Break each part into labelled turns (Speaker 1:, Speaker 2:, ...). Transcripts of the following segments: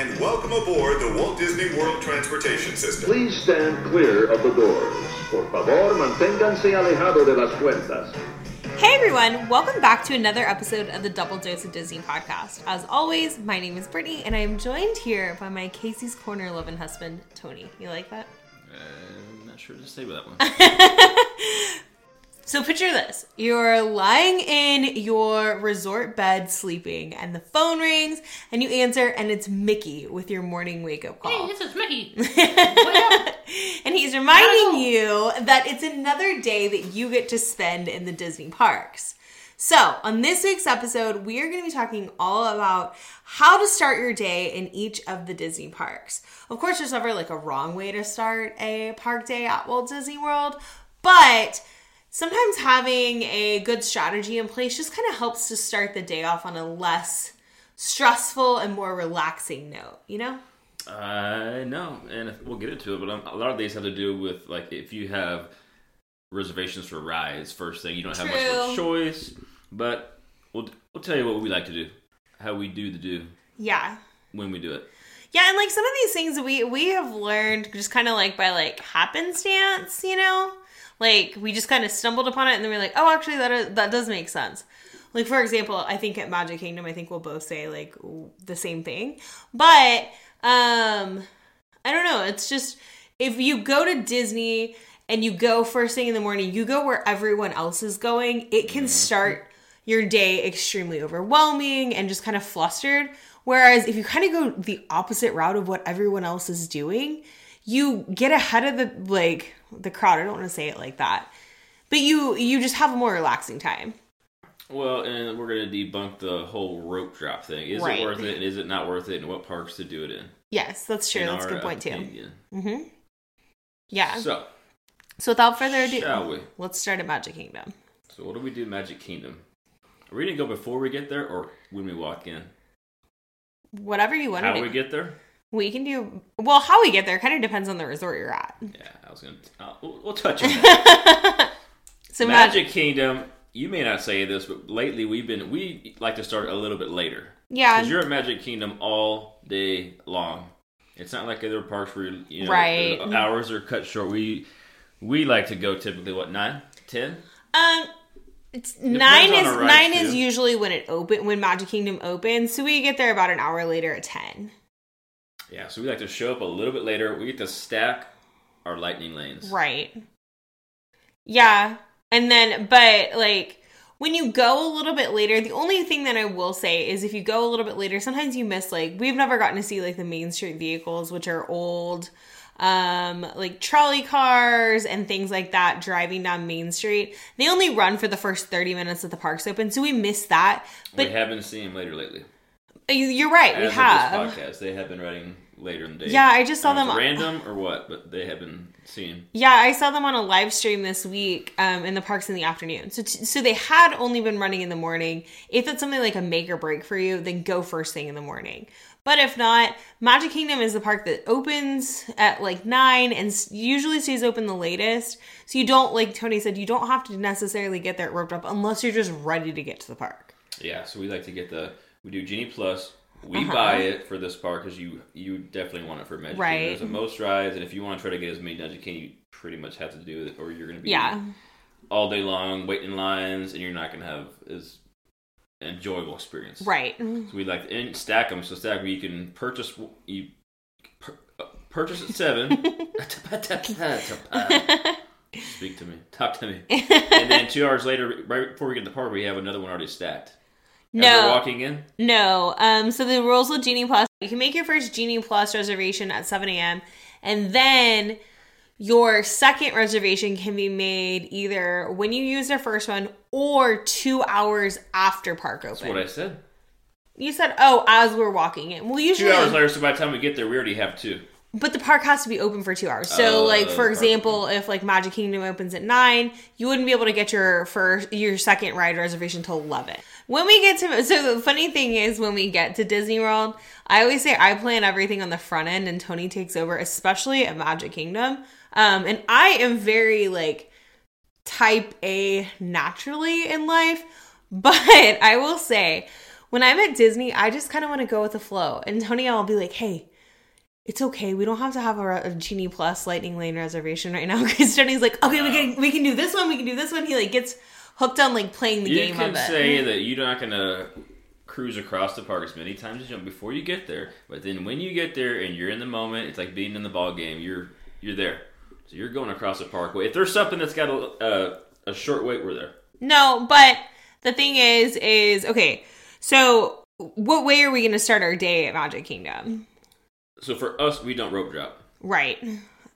Speaker 1: and welcome aboard the Walt Disney World Transportation System.
Speaker 2: Please stand clear of the doors. Por favor, manténganse alejado de las puertas.
Speaker 3: Hey everyone, welcome back to another episode of the Double Dose of Disney podcast. As always, my name is Brittany and I am joined here by my Casey's Corner loving husband, Tony. You like that?
Speaker 4: Uh, I'm not sure to say about that one.
Speaker 3: So picture this. You're lying in your resort bed sleeping and the phone rings and you answer and it's Mickey with your morning wake up call.
Speaker 5: Hey, this is Mickey.
Speaker 3: and he's reminding you that it's another day that you get to spend in the Disney parks. So, on this week's episode, we are going to be talking all about how to start your day in each of the Disney parks. Of course, there's never like a wrong way to start a park day at Walt Disney World, but sometimes having a good strategy in place just kind of helps to start the day off on a less stressful and more relaxing note, you know?
Speaker 4: Uh, no, and we'll get into it, but um, a lot of these have to do with like if you have reservations for rides, first thing you don't have much of a choice. But we'll we'll tell you what we like to do, how we do the do
Speaker 3: Yeah.
Speaker 4: when we do it.
Speaker 3: Yeah, and like some of these things we we have learned just kind of like by like happenstance, you know? Like we just kind of stumbled upon it and then we're like, "Oh, actually that is, that does make sense." Like for example, I think at Magic Kingdom, I think we'll both say like the same thing. But um I don't know, it's just if you go to Disney and you go first thing in the morning, you go where everyone else is going, it can start your day extremely overwhelming and just kind of flustered. Whereas if you kind of go the opposite route of what everyone else is doing, you get ahead of the like the crowd. I don't want to say it like that. But you you just have a more relaxing time.
Speaker 4: Well, and we're gonna debunk the whole rope drop thing. Is
Speaker 3: Right.
Speaker 4: it worth it? And is it not worth it? And what parks to do it in?
Speaker 3: Yes, that's true.
Speaker 4: In
Speaker 3: That's a good point too. Mm-hmm. Yeah. So,
Speaker 4: So,
Speaker 3: without further ado,
Speaker 4: shall we?
Speaker 3: let's start at Magic Kingdom.
Speaker 4: So, what do we do? Magic Kingdom. Are we gonna go before we get there, or when we walk in?
Speaker 3: Whatever you want
Speaker 4: How
Speaker 3: to
Speaker 4: do
Speaker 3: do.
Speaker 4: we get there?
Speaker 3: We can do well. How we get there kind of depends on the resort you're at.
Speaker 4: Yeah, I was gonna. Uh, we'll, we'll touch on that.
Speaker 3: So Magic,
Speaker 4: Magic Kingdom. You may not say this, but lately we've been we like to start a little bit later
Speaker 3: yeah,
Speaker 4: because you're at Magic Kingdom all day long. It's not like other parks where you know
Speaker 3: Right.
Speaker 4: hours are cut short. We we like to go typically what nine, ten.
Speaker 3: Um, it's nine is nine is usually when it open when Magic Kingdom opens. So we get there about an hour later at ten.
Speaker 4: Yeah, so we like to show up a little bit later. We get to stack our lightning lanes.
Speaker 3: Right. Yeah, and then but like when you go a little bit later, the only thing that I will say is if you go a little bit later, sometimes you miss like we've never gotten to see like the Main Street vehicles, which are old um like trolley cars and things like that driving down Main Street. They only run for the first 30 minutes that the park's open, so we miss that. But
Speaker 4: we haven't seen them later lately.
Speaker 3: You- You're right.
Speaker 4: As
Speaker 3: we have.
Speaker 4: podcast, they have been running later in the day.
Speaker 3: Yeah, I just saw
Speaker 4: don't know
Speaker 3: them.
Speaker 4: random or what, but they have been seen.
Speaker 3: Yeah, I saw them on a live stream this week um, in the parks in the afternoon. So, t- so they had only been running in the morning. If it's something like a make or break for you, then go first thing in the morning. But if not, Magic Kingdom is the park that opens at like nine and usually stays open the latest. So you don't, like Tony said, you don't have to necessarily get there roped up unless you're just ready to get to the park.
Speaker 4: Yeah, so we like to get the we do Genie Plus. We
Speaker 3: Uh-huh.
Speaker 4: buy it for this park because you you definitely want it for Magic
Speaker 3: Right.
Speaker 4: Kingdom. There's the most rides, and if you want to try to get as many Magic Kingdom, you pretty much have to do it, or you're going to be
Speaker 3: Yeah.
Speaker 4: all day long waiting in lines, and you're not going to have as enjoyable experience.
Speaker 3: Right.
Speaker 4: So we like to and stack them. So stack them. You can purchase you pur, uh, purchase at seven. Speak to me. Talk to me. and then two hours later, right before we get to the park, we have another one already stacked. As
Speaker 3: No.
Speaker 4: walking in.
Speaker 3: No. Um, so the rules with Genie Plus, you can make your first Genie Plus reservation at 7 a.m. and then your second reservation can be made either when you use their first one or two hours after park open.
Speaker 4: That's what I said.
Speaker 3: you said, oh, as we're walking in. Well, usually,
Speaker 4: Two hours later, so by the time we get there, we already have two.
Speaker 3: But the park has to be open for two hours. So,
Speaker 4: Oh,
Speaker 3: like for example, if like Magic Kingdom opens at nine, you wouldn't be able to get your first your second ride reservation till eleven. When we get to so the funny thing is when we get to Disney World, I always say I plan everything on the front end and Tony takes over, especially at Magic Kingdom. Um, and I am very like type A naturally in life, but I will say when I'm at Disney, I just kind of want to go with the flow. And Tony I'll be like, "Hey, it's okay. We don't have to have a, a Genie Plus Lightning Lane reservation right now." Because Tony's like, "Okay, we can we can do this one. We can do this one." He like gets hooked on like playing the
Speaker 4: You
Speaker 3: game
Speaker 4: can
Speaker 3: of it.
Speaker 4: say that you're not gonna cruise across the park as many times as you know before you get there, but then when you get there and you're in the moment, it's like being in the ball game. You're you're there, so you're going across the parkway. If there's something that's got a uh, a short wait, we're there.
Speaker 3: No, but the thing is, is okay. So, what way are we going to start our day at Magic Kingdom?
Speaker 4: So for us, we don't rope drop
Speaker 3: Right.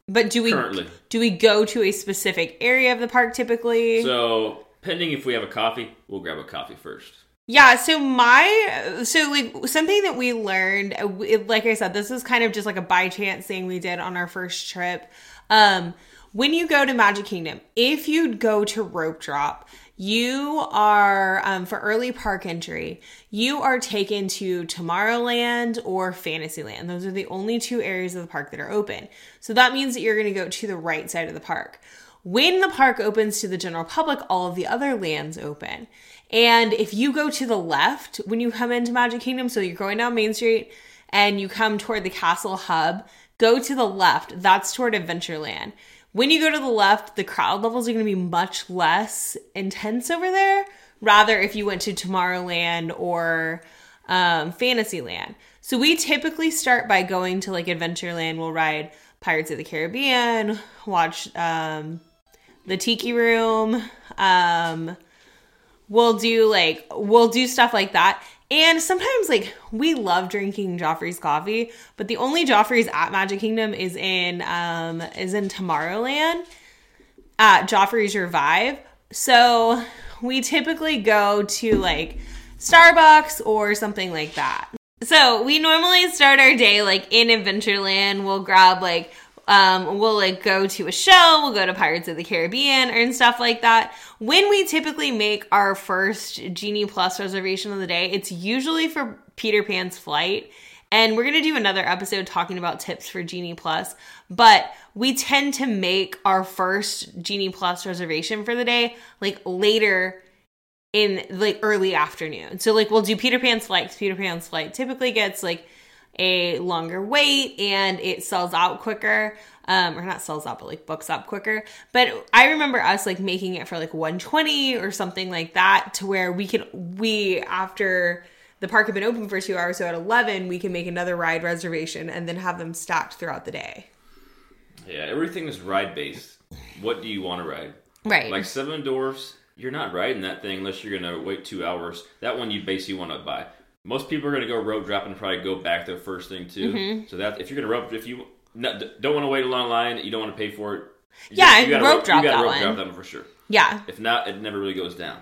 Speaker 3: But do we
Speaker 4: currently.
Speaker 3: do we go to a specific area of the park typically?
Speaker 4: So pending if we have a coffee, we'll grab a coffee first.
Speaker 3: Yeah, so my so like something that we learned uh, like I said this is kind of just like a by chance thing we did on our first trip. Um when you go to Magic Kingdom, if you go to rope drop, you are um, for early park entry, you are taken to Tomorrowland or Fantasyland. Those are the only two areas of the park that are open. So that means that you're going to go to the right side of the park. When the park opens to the general public, all of the other lands open. And if you go to the left when you come into Magic Kingdom, so you're going down Main Street and you come toward the Castle Hub, go to the left. That's toward Adventureland. When you go to the left, the crowd levels are going to be much less intense over there. Rather, if you went to Tomorrowland or um, Fantasyland. So we typically start by going to like Adventureland. We'll ride Pirates of the Caribbean, watch um, the Tiki Room. Um, we'll do like we'll do stuff like that. And sometimes like we love drinking Joffrey's coffee, but the only Joffrey's at Magic Kingdom is in um is in Tomorrowland at Joffrey's Revive. So we typically go to like Starbucks or something like that. So we normally start our day like in Adventureland. We'll grab like um, we'll like go to a show, we'll go to Pirates of the Caribbean and stuff like that. When we typically make our first Genie Plus reservation of the day, it's usually for Peter Pan's flight. And we're going to do another episode talking about tips for Genie Plus, but we tend to make our first Genie Plus reservation for the day like later in like early afternoon. So like we'll do Peter Pan's flight. Peter Pan's flight typically gets like a longer wait and it sells out quicker. Um, or not sells out, but like books up quicker. But I remember us like making it for like 120 or something like that to where we could we after the park had been open for two hours, so at 11 we can make another ride reservation and then have them stacked throughout the day.
Speaker 4: Yeah, everything is ride based. What do you want to ride?
Speaker 3: Right.
Speaker 4: Like Seven Dwarfs, you're not riding that thing unless you're gonna wait two hours. That one you basically want to buy. Most people are gonna go rope drop and probably go back there first thing too.
Speaker 3: Mm-hmm.
Speaker 4: So that if you're gonna rope, if you don't want to wait a long line, you don't want to pay for it. you
Speaker 3: Yeah,
Speaker 4: you gotta
Speaker 3: rope drop
Speaker 4: You gotta
Speaker 3: that
Speaker 4: rope
Speaker 3: one.
Speaker 4: drop that one for sure.
Speaker 3: yeah.
Speaker 4: If not, it never really goes down.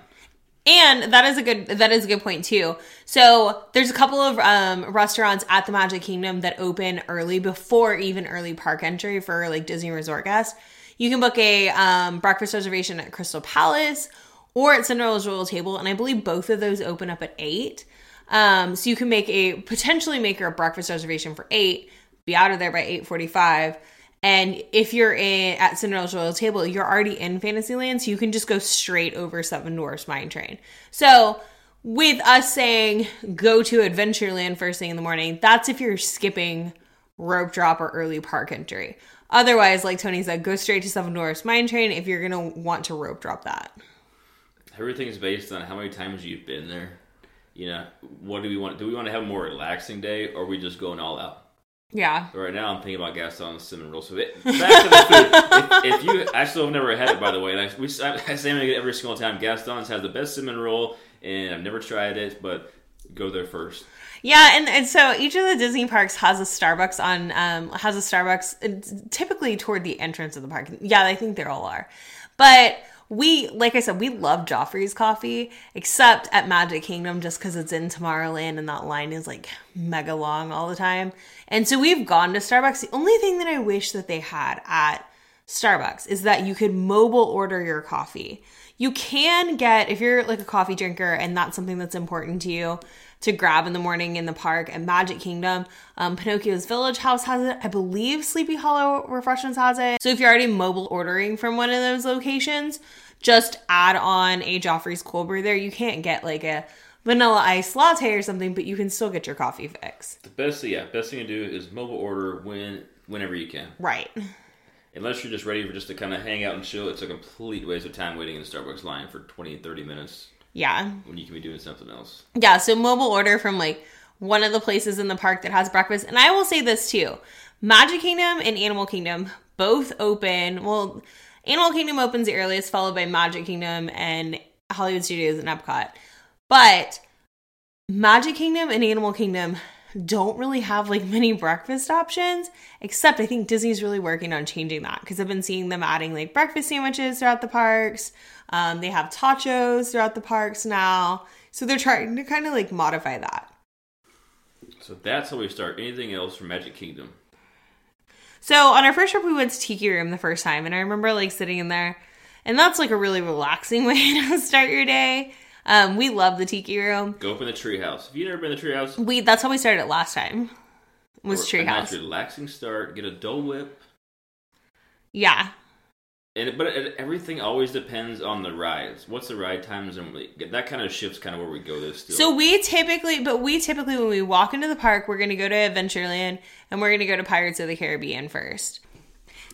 Speaker 3: And that is a good that is a good point too. So there's a couple of um, restaurants at the Magic Kingdom that open early before even early park entry for like Disney Resort guests. You can book a um, breakfast reservation at Crystal Palace or at Cinderella's Royal Table, and I believe both of those open up at eight. Um, so you can make a potentially make a breakfast reservation for eight, be out of there by eight forty five. And if you're in at Cinderella's Royal Table, you're already in Fantasyland, so you can just go straight over Seven Dwarfs Mine Train. So with us saying go to Adventureland first thing in the morning, that's if you're skipping rope drop or early park entry. Otherwise, like Tony said, go straight to Seven Dwarfs Mine Train if you're gonna want to rope drop that.
Speaker 4: Everything is based on how many times you've been there. You know, what do we want? Do we want to have a more relaxing day, or are we just going all out?
Speaker 3: Yeah.
Speaker 4: Right now, I'm thinking about Gaston's cinnamon roll. So it, back to the food. if, if you, I still have never had it, by the way. And I, we, I, I say it every single time. Gaston's has the best cinnamon roll, and I've never tried it, but go there first.
Speaker 3: Yeah, and, and so each of the Disney parks has a Starbucks on um has a Starbucks uh, typically toward the entrance of the park. Yeah, I think they all are. But we like I said, we love Joffrey's coffee, except at Magic Kingdom just because it's in Tomorrowland and that line is like mega long all the time. And so we've gone to Starbucks. The only thing that I wish that they had at Starbucks is that you could mobile order your coffee. You can get, if you're like a coffee drinker and that's something that's important to you, to grab in the morning in the park at Magic Kingdom. Um, Pinocchio's Village House has it. I believe Sleepy Hollow Refreshments has it. So if you're already mobile ordering from one of those locations, just add on a Joffrey's cold brew there. You can't get like a vanilla ice latte or something, but you can still get your coffee fix.
Speaker 4: The best, yeah, best thing to do is mobile order when whenever you can.
Speaker 3: Right.
Speaker 4: Unless you're just ready for just to kind of hang out and chill, it's a complete waste of time waiting in the Starbucks line for 20 30 minutes
Speaker 3: Yeah.
Speaker 4: when you can be doing something else.
Speaker 3: Yeah, so mobile order from like one of the places in the park that has breakfast. And I will say this too Magic Kingdom and Animal Kingdom both open. Well, Animal Kingdom opens the earliest, followed by Magic Kingdom and Hollywood Studios and Epcot. But Magic Kingdom and Animal Kingdom don't really have like many breakfast options, except I think Disney's really working on changing that because I've been seeing them adding like breakfast sandwiches throughout the parks. Um, they have tachos throughout the parks now. So they're trying to kind of like modify that.
Speaker 4: So that's how we start. Anything else from Magic Kingdom?
Speaker 3: So on our first trip, we went to Tiki Room the first time, and I remember like sitting in there, and that's like a really relaxing way to start your day. Um, we love the Tiki Room.
Speaker 4: Go in the treehouse. If you've never been in the treehouse,
Speaker 3: We that's how we started it last time. Was
Speaker 4: a nice
Speaker 3: Treehouse.
Speaker 4: relaxing start. Get a Dole Whip.
Speaker 3: Yeah,
Speaker 4: And but it, everything always depends on the rides. What's the ride times and we, that kind of shifts kind of where we go. This still.
Speaker 3: So we typically, but we typically, when we walk into the park, we're going to go to Adventureland and we're going to go to Pirates of the Caribbean first.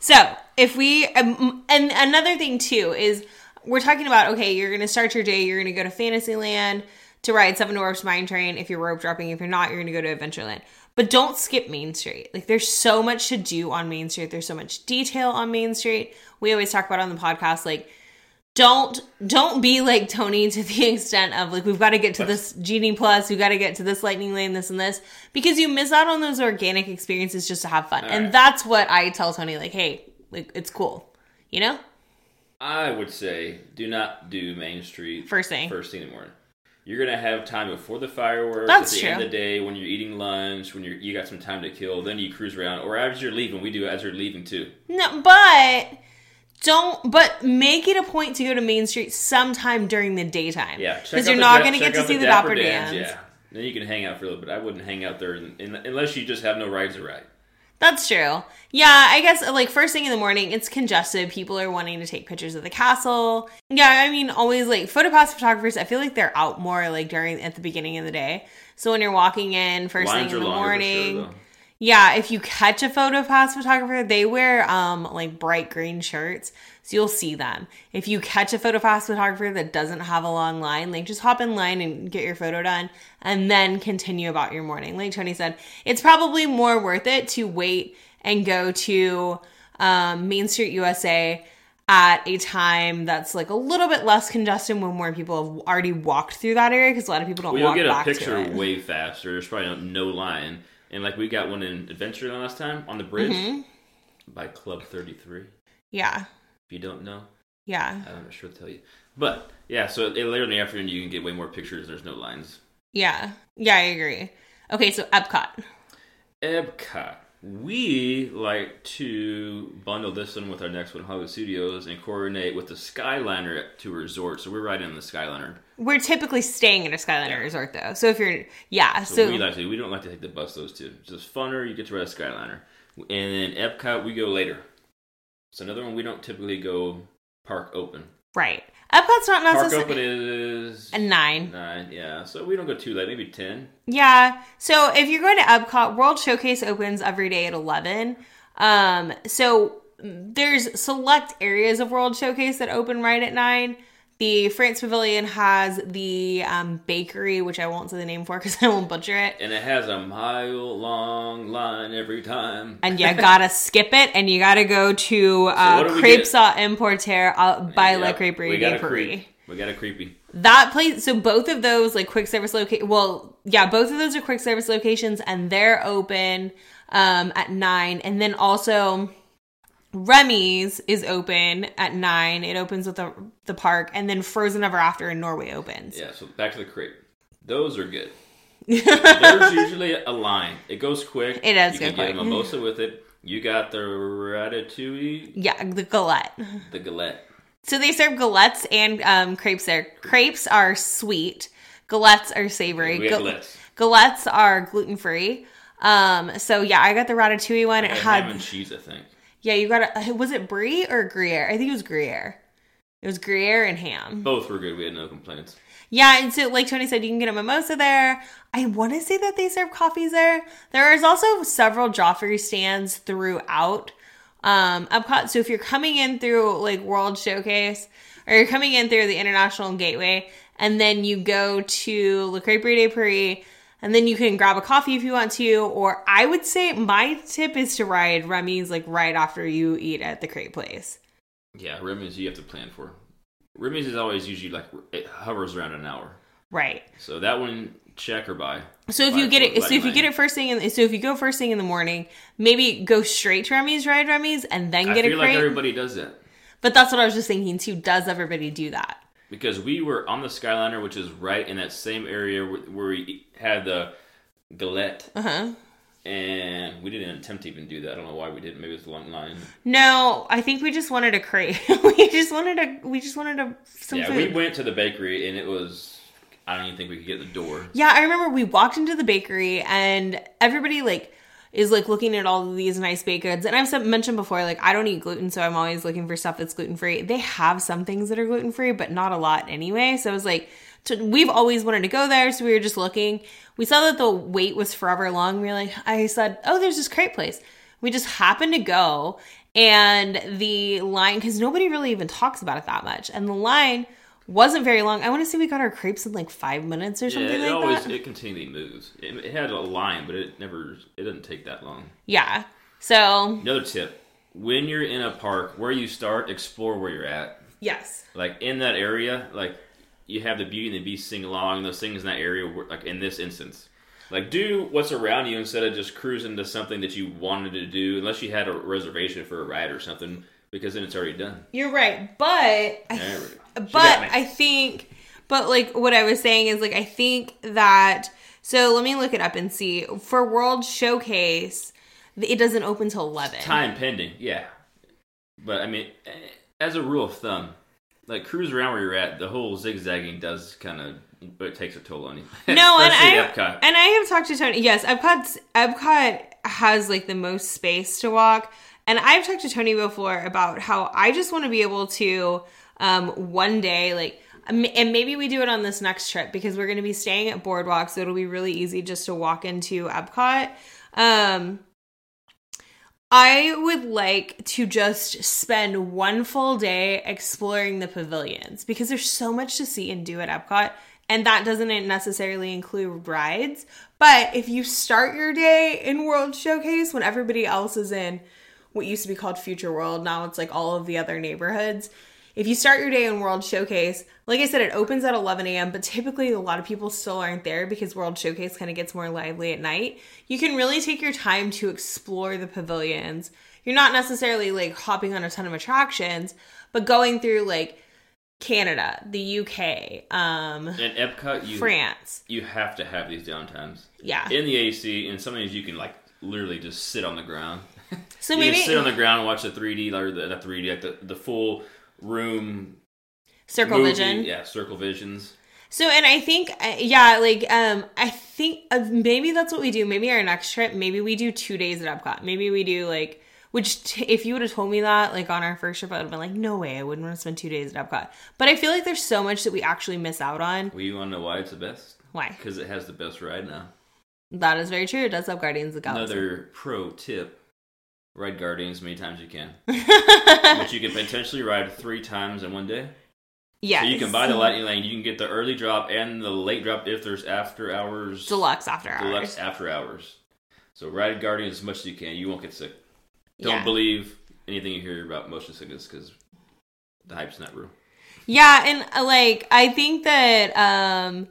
Speaker 3: So if we, um, and another thing too is we're talking about okay, you're going to start your day, you're going to go to Fantasyland to ride Seven Dwarfs Mine Train. If you're rope dropping, if you're not, you're going to go to Adventureland. But don't skip Main Street. Like there's so much to do on Main Street. There's so much detail on Main Street. We always talk about on the podcast like don't don't be like Tony to the extent of like we've got to get to this Genie Plus, we've got to get to this Lightning Lane, this and this because you miss out on those organic experiences just to have fun. and
Speaker 4: right.
Speaker 3: that's what I tell Tony like, hey, like it's cool, you know?
Speaker 4: I would say do not do Main Street
Speaker 3: First thing.
Speaker 4: First thing in the morning. You're gonna have time before the fireworks.
Speaker 3: That's
Speaker 4: at the
Speaker 3: true.
Speaker 4: end of the day when you're eating lunch, when you're you got some time to kill. Then you cruise around, or as you're leaving. We do as you're leaving too.
Speaker 3: No, but don't but make it a point to go to Main Street sometime during the daytime.
Speaker 4: Yeah,
Speaker 3: because you're not
Speaker 4: Da-
Speaker 3: to get to see the Dapper
Speaker 4: Dans,
Speaker 3: Dans.
Speaker 4: Yeah, then you can hang out for a little bit. I wouldn't hang out there in, in, unless you just have no rides to ride.
Speaker 3: That's true. Yeah, I guess like first thing in the morning, it's congested. People are wanting to take pictures of the castle. Yeah, I mean, always like photopass photographers. I feel like they're out more like during at the beginning of the day. So when you're walking in first
Speaker 4: Lines
Speaker 3: thing in the morning,
Speaker 4: sure.
Speaker 3: Yeah, if you catch a photo pass photographer, they wear um like bright green shirts, so you'll see them. If you catch a photo pass photographer that doesn't have a long line, like just hop in line and get your photo done, and then continue about your morning. Like Tony said, it's probably more worth it to wait and go to um, Main Street USA at a time that's like a little bit less congested when more people have already walked through that area because a lot of people don't
Speaker 4: Well, you'll get a picture way faster. There's probably no, no line. And like we got one in Adventureland last time on the bridge
Speaker 3: Mm-hmm.
Speaker 4: by Club 33.
Speaker 3: Yeah,
Speaker 4: If you don't know,
Speaker 3: yeah.
Speaker 4: I'm not sure to tell you. But yeah, so later in the afternoon you can get way more pictures. There's no lines.
Speaker 3: Yeah. Yeah, I agree. Okay, so Epcot.
Speaker 4: Epcot. We like to bundle this one with our next one, Hollywood Studios, and coordinate with the Skyliner to resort. So we're riding on the Skyliner.
Speaker 3: We're typically staying in a Skyliner resort though. So if you're yeah,
Speaker 4: So,
Speaker 3: so,
Speaker 4: we like to. We don't like to take the bus those two. It's just funner. You get to ride a Skyliner, and then Epcot we go later. So another one we don't typically go park open.
Speaker 3: Right. Epcot's not
Speaker 4: Park
Speaker 3: necessarily
Speaker 4: open is
Speaker 3: a nine.
Speaker 4: nine. Yeah, so we don't go too late. Maybe ten.
Speaker 3: Yeah. So if you're going to Epcot, World Showcase opens every day at 11. Um, so there's select areas of World Showcase that open right at 9. The France Pavilion has the um, bakery, which I won't say the name for because I won't butcher it.
Speaker 4: And it has a mile long line every time.
Speaker 3: And you gotta skip it, and you gotta go to uh, Crepes
Speaker 4: get?
Speaker 3: à Emporter uh, by La
Speaker 4: Yep,
Speaker 3: Creperie
Speaker 4: we got a creep. We got a creepy.
Speaker 3: That place, so both of those like quick service location. Well, yeah, both of those are quick service locations, and they're open um, at nine. And then also, Remy's is open at nine. It opens with the the park, and then Frozen Ever After in Norway opens.
Speaker 4: Yeah, so back to the crepe. Those are good. There's usually a line. It goes quick.
Speaker 3: It does
Speaker 4: You
Speaker 3: go
Speaker 4: can get a mimosa with it. You got the ratatouille,
Speaker 3: Yeah, the galette.
Speaker 4: the galette.
Speaker 3: So they serve galettes and um, crepes there. Crepes are sweet. Galettes are savory. Ga-
Speaker 4: galettes.
Speaker 3: Galettes are gluten free. Um, so yeah, I got the ratatouille one. It
Speaker 4: And
Speaker 3: had
Speaker 4: ham and cheese, I think.
Speaker 3: Yeah, you got a was it brie or Gruyere? I think it was Gruyere. It was Gruyere and ham.
Speaker 4: Both were good. We had no complaints.
Speaker 3: Yeah, and so like Tony said, you can get a mimosa there. I want to say that they serve coffees there. There is also several Joffrey stands throughout um, Epcot. So if you're coming in through like World Showcase or you're coming in through the International Gateway, and then you go to Le Creperie de Paris, and then you can grab a coffee if you want to. Or I would say my tip is to ride Remy's like right after you eat at the Crepe Place.
Speaker 4: Yeah, Remy's you have to plan for. Remy's is always usually like it hovers around an hour.
Speaker 3: Right.
Speaker 4: So that one check or buy.
Speaker 3: So if
Speaker 4: Buy
Speaker 3: you get it, so if you get it first thing, in, so if you go first thing in the morning, maybe go straight to Remy's, ride Remy's, and then
Speaker 4: I
Speaker 3: get a
Speaker 4: feel like everybody does that
Speaker 3: but that's what I was just thinking too. Does everybody do that?
Speaker 4: Because we were on the Skyliner, which is right in that same area where, where we had the galette,
Speaker 3: Uh huh.
Speaker 4: and we didn't attempt to even do that. I don't know why we didn't. Maybe it was a long line.
Speaker 3: No, I think we just wanted a crate. we just wanted a. We just wanted a some
Speaker 4: yeah,
Speaker 3: food.
Speaker 4: we went to the bakery, and it was. I don't even think we could get the door.
Speaker 3: Yeah, I remember we walked into the bakery and everybody like is like looking at all of these nice baked goods. And I've mentioned before, like I don't eat gluten, so I'm always looking for stuff that's gluten free. They have some things that are gluten free, but not a lot anyway. So I was like, to, we've always wanted to go there, so we were just looking. We saw that the wait was forever long. We were like, I said, oh, there's this crepe place. We just happened to go, and the line because nobody really even talks about it that much, and the line wasn't very long. I want to say we got our crepes in like five minutes or
Speaker 4: Yeah,
Speaker 3: something
Speaker 4: it
Speaker 3: like
Speaker 4: always
Speaker 3: that.
Speaker 4: it continually moves. It, it had a line, but it never. It doesn't take that long.
Speaker 3: Yeah. So
Speaker 4: Another tip: when you're in a park, where you start, explore where you're at.
Speaker 3: yes,
Speaker 4: Like in that area, like you have the Beauty and the Beast sing along. Those things in that area, like in this instance, like do what's around you instead of just cruising to something that you wanted to do, unless you had a reservation for a ride or something, because then it's already done.
Speaker 3: you're right. But I,
Speaker 4: go.
Speaker 3: but
Speaker 4: She got me.
Speaker 3: I think, but like what I was saying is like I think that. So let me look it up and see for World Showcase. It doesn't open till eleven.
Speaker 4: Time pending, yeah. But I mean, eh, as a rule of thumb, like cruise around where you're at, the whole zigzagging does kind of, but it takes a toll on you.
Speaker 3: No, and I
Speaker 4: Epcot.
Speaker 3: and I have talked to Tony. Yes, Epcot Epcot has like the most space to walk, and I've talked to Tony before about how I just want to be able to um, one day like. And maybe we do it on this next trip because we're going to be staying at Boardwalk, so it'll be really easy just to walk into Epcot. Um, I would like to just spend one full day exploring the pavilions because there's so much to see and do at Epcot. And that doesn't necessarily include rides. But if you start your day in World Showcase when everybody else is in what used to be called Future World, now it's like all of the other neighborhoods. If you start your day in World Showcase, like I said, it opens at 11 a.m., but typically a lot of people still aren't there because World Showcase kind of gets more lively at night. You can really take your time to explore the pavilions. You're not necessarily like hopping on a ton of attractions, but going through like Canada, the UK, um,
Speaker 4: In Epcot, you
Speaker 3: France.
Speaker 4: you have to have these downtimes
Speaker 3: Yeah.
Speaker 4: in the AC, and sometimes you can like literally just sit on the ground.
Speaker 3: So
Speaker 4: you
Speaker 3: maybe
Speaker 4: sit on the ground and watch the 3D or the not 3D, like the, the full room
Speaker 3: Circle
Speaker 4: movie.
Speaker 3: Vision.
Speaker 4: Yeah, circle visions.
Speaker 3: So, and I think, uh, yeah, like, um, I think uh, maybe that's what we do. Maybe our next trip, maybe we do two days at Epcot. Maybe we do like, which t- if you would have told me that, like on our first trip, I would have been like, no way, I wouldn't want to spend two days at Epcot. But I feel like there's so much that we actually miss out on.
Speaker 4: Well, you want to know why it's the best?
Speaker 3: Why?
Speaker 4: Because it has the best ride now.
Speaker 3: That is very true. It does have Guardians of the Galaxy.
Speaker 4: Another pro tip: ride Guardians as many times as you can, but you can potentially ride three times in one day.
Speaker 3: yeah.
Speaker 4: So you can buy the lightning lane. You can get the early drop and the late drop if there's after hours
Speaker 3: deluxe after hours.
Speaker 4: deluxe after hours. So ride Guardians as much as you can. You won't get sick. Don't
Speaker 3: Yeah.
Speaker 4: believe anything you hear about motion sickness because the hype's not real.
Speaker 3: Yeah, and uh, like I think that um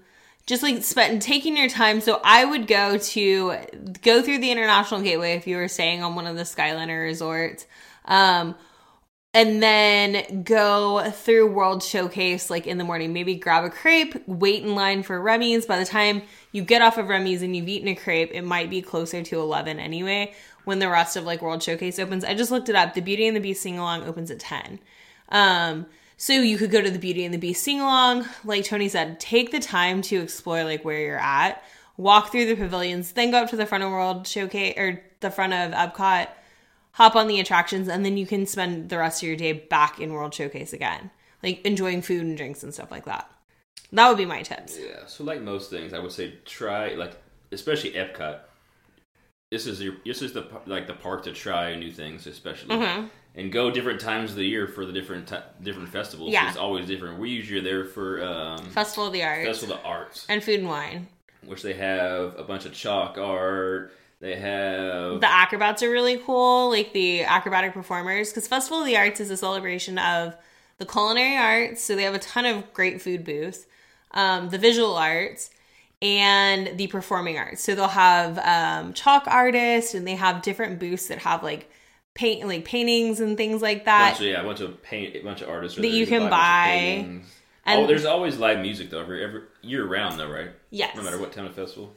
Speaker 3: just like spend taking your time. So I would go to go through the international gateway if you were staying on one of the Skyliner resorts. Um and then go through World Showcase like in the morning. Maybe grab a crepe, wait in line for Remy's. By the time you get off of Remy's and you've eaten a crepe, it might be closer to 11 anyway when the rest of like World Showcase opens. I just looked it up. The Beauty and the Beast sing along opens at 10. Um, so you could go to the Beauty and the Beast sing along. Like Tony said, take the time to explore like where you're at, walk through the pavilions, then go up to the front of World Showcase or the front of Epcot, hop on the attractions, and then you can spend the rest of your day back in World Showcase again, like enjoying food and drinks and stuff like that. That would be my tips.
Speaker 4: Yeah, so like most things, I would say try like especially Epcot. This is your this is the like the park to try new things, especially
Speaker 3: Mm-hmm.
Speaker 4: And go different times of the year for the different ti different festivals.
Speaker 3: Yeah.
Speaker 4: it's always different. We usually are there for um,
Speaker 3: Festival of the Arts
Speaker 4: Festival of the Arts,
Speaker 3: and Food and Wine.
Speaker 4: which they have a bunch of chalk art. They have
Speaker 3: The acrobats are really cool, like the acrobatic performers, because Festival of the Arts is a celebration of the culinary arts. So they have a ton of great food booths, um, the visual arts, and the performing arts. So they'll have um, chalk artists, and they have different booths that have like paint, like paintings and things like that.
Speaker 4: bunch of, yeah, a bunch of paint, a bunch of artists
Speaker 3: That you can
Speaker 4: a bunch of
Speaker 3: buy. And-
Speaker 4: oh, there's always live music though, every, every year round though, right?
Speaker 3: Yes.
Speaker 4: No matter what time of festival.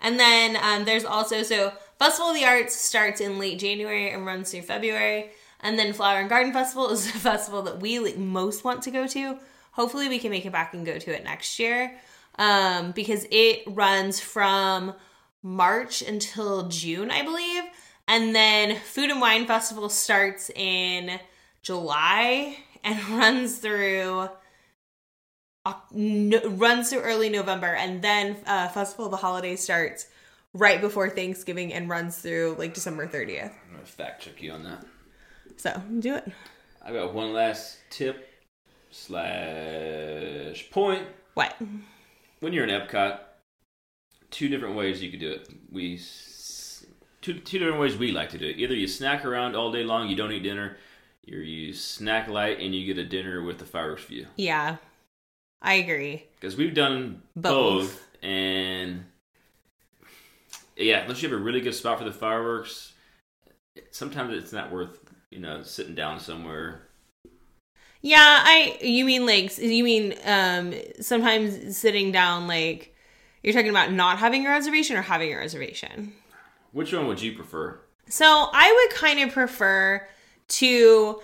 Speaker 3: And then um, there's also so Festival of the Arts starts in late January and runs through February. And then Flower and Garden Festival is a festival that we like, most want to go to. Hopefully, we can make it back and go to it next year um, because it runs from March until June, I believe. And then Food and Wine Festival starts in July and runs through no, runs through early November, and then uh, Festival of the Holidays starts right before Thanksgiving and runs through like December 30th.
Speaker 4: I'm gonna fact check you on that.
Speaker 3: So do it.
Speaker 4: I got one last tip slash point.
Speaker 3: What?
Speaker 4: When you're in Epcot, two different ways you could do it. We two two different ways we like to do it. Either you snack around all day long, you don't eat dinner, or you snack light and you get a dinner with the fireworks view.
Speaker 3: Yeah, I agree.
Speaker 4: Because we've done
Speaker 3: Both.
Speaker 4: both. and yeah, unless you have a really good spot for the fireworks, sometimes it's not worth you know sitting down somewhere.
Speaker 3: Yeah, I. You mean like you mean um sometimes sitting down like you're talking about not having a reservation or having a reservation.
Speaker 4: Which one would you prefer?
Speaker 3: So I would kind of prefer to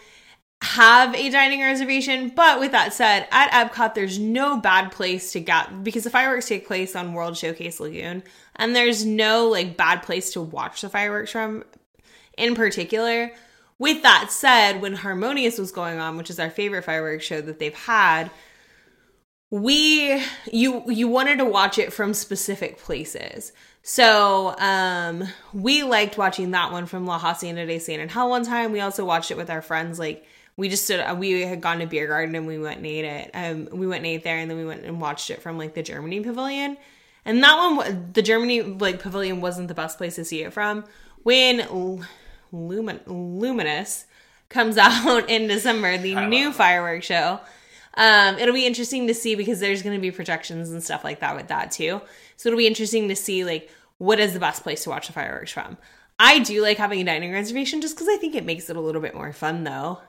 Speaker 3: have a dining reservation, but with that said, at Epcot there's no bad place to get because the fireworks take place on World Showcase Lagoon, and there's no like bad place to watch the fireworks from in particular. With that said, when Harmonious was going on, which is our favorite fireworks show that they've had, we you you wanted to watch it from specific places. So um we liked watching that one from La Hacienda de San Angel one time. We also watched it with our friends. Like we just stood we had gone to Beer Garden and we went and ate it. Um we went and ate there and then we went and watched it from like the Germany pavilion. And that one the Germany like pavilion wasn't the best place to see it from. When L- Lumin- Luminous comes out in December, the new fireworks show. Um, it'll be interesting to see because there's going to be projections and stuff like that with that too. So it'll be interesting to see like what is the best place to watch the fireworks from. I do like having a dining reservation just because I think it makes it a little bit more fun though.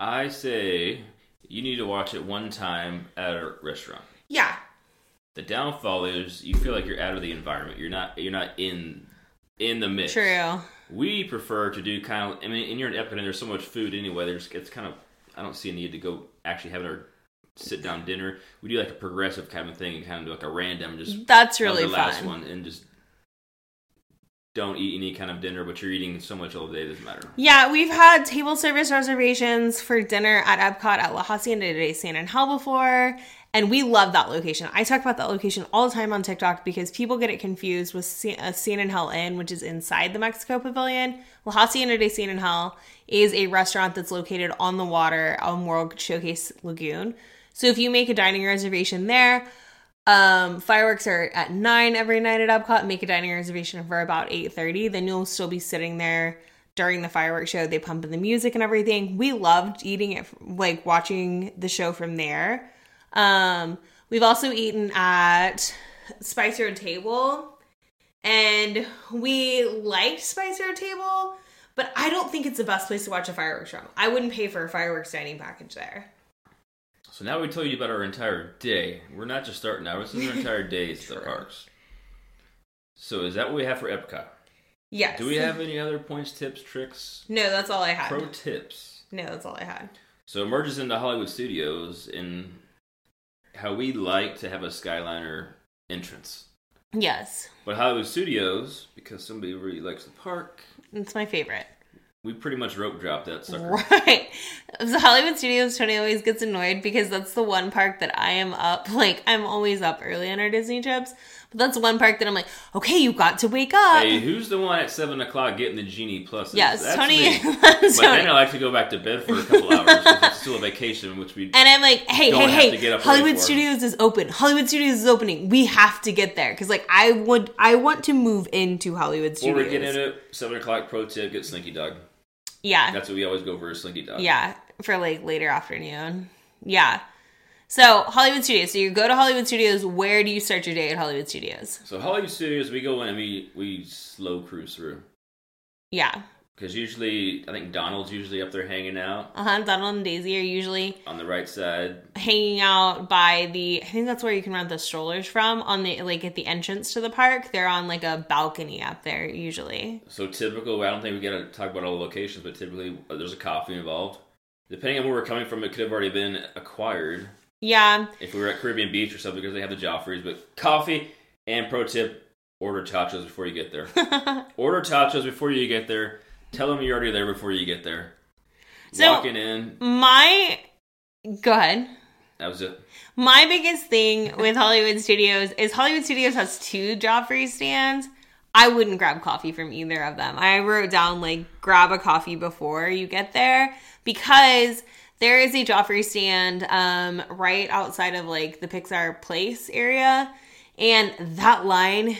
Speaker 4: I say you need to watch it one time at a restaurant.
Speaker 3: Yeah,
Speaker 4: The downfall is you feel like you're out of the environment. You're not. You're not in in the mix.
Speaker 3: true.
Speaker 4: We prefer to do kind of. I mean, and you're in Epcot, and there's so much food anyway. There's it's kind of. I don't see a need to go actually have our sit down dinner. We do like a progressive kind of thing and kind of do like a random just
Speaker 3: That's really
Speaker 4: the last one and just don't eat any kind of dinner, but you're eating so much all day it doesn't matter.
Speaker 3: Yeah, we've had table service reservations for dinner at Epcot at La Hacienda de San Angel before, and we love that location. I talk about that location all the time on TikTok because people get it confused with San, uh, San Angel Inn, which is inside the Mexico Pavilion. La Hacienda de San Angel is a restaurant that's located on the water on World Showcase Lagoon. So if you make a dining reservation there, um, fireworks are at nine every night at Epcot. Make a dining reservation for about eight thirty. Then you'll still be sitting there during the fireworks show. They pump in the music and everything. We loved eating it, like watching the show from there. Um, we've also eaten at Spice Road Table, and we liked Spice Road Table, but I don't think it's the best place to watch a fireworks from. I wouldn't pay for a fireworks dining package there.
Speaker 4: So now we tell you about our entire day. We're not just starting now. This is our entire day at the parks. So is that what we have for Epcot?
Speaker 3: Yes.
Speaker 4: Do we have any other points, tips, tricks,
Speaker 3: No, that's all I had.
Speaker 4: pro tips?
Speaker 3: No, that's all I had.
Speaker 4: So it merges into Hollywood Studios and how we like to have a Skyliner entrance.
Speaker 3: Yes,
Speaker 4: But Hollywood Studios, because somebody really likes the park,
Speaker 3: it's my favorite.
Speaker 4: we pretty much rope dropped that sucker.
Speaker 3: Right. So Hollywood Studios, Tony always gets annoyed because that's the one park that I am up. Like, I'm always up early on our Disney trips. But that's one park that I'm like, okay, you got to wake up.
Speaker 4: Hey, who's the one at seven o'clock getting the genie plus?
Speaker 3: yes,
Speaker 4: That's
Speaker 3: Tony.
Speaker 4: But
Speaker 3: Tony.
Speaker 4: then I like to go back to bed for a couple hours it's still a vacation, which we
Speaker 3: And I'm like, hey, hey,
Speaker 4: have to get
Speaker 3: hey, Hollywood. Studios is open. Hollywood Studios is opening. We have to get there because, like, I would, I want to move into Hollywood
Speaker 4: Or
Speaker 3: Studios.
Speaker 4: we get in it seven o'clock. Pro tip: get Slinky Dog.
Speaker 3: yeah,
Speaker 4: That's what we always go for. is Slinky Dog.
Speaker 3: yeah, for like later afternoon. Yeah. So Hollywood Studios. So you go to Hollywood Studios. Where do you start your day at Hollywood Studios?
Speaker 4: So Hollywood Studios, we go in and we we slow cruise through
Speaker 3: Yeah.
Speaker 4: because usually I think Donald's usually up there hanging out
Speaker 3: Uh huh. Donald and Daisy are usually
Speaker 4: on the right side.
Speaker 3: hanging out by the. I think that's where you can rent the strollers from on the like at the entrance to the park. They're on like a balcony up there usually.
Speaker 4: So typical. I don't think we got to talk about all the locations, but typically uh, there's a coffee involved. Depending on where we're coming from, it could have already been acquired
Speaker 3: Yeah.
Speaker 4: if we were at Caribbean Beach or something because they have the Joffreys. But coffee and pro tip: order tachos before you get there. order tachos before you get there. Tell them you're already there before you get there.
Speaker 3: So-
Speaker 4: Walking in,
Speaker 3: My. Go ahead.
Speaker 4: that was it.
Speaker 3: My biggest thing with Hollywood Studios is Hollywood Studios has two Joffrey stands. I wouldn't grab coffee from either of them. I wrote down like grab a coffee before you get there because there is a Joffrey stand um, right outside of like the Pixar Place area, and that line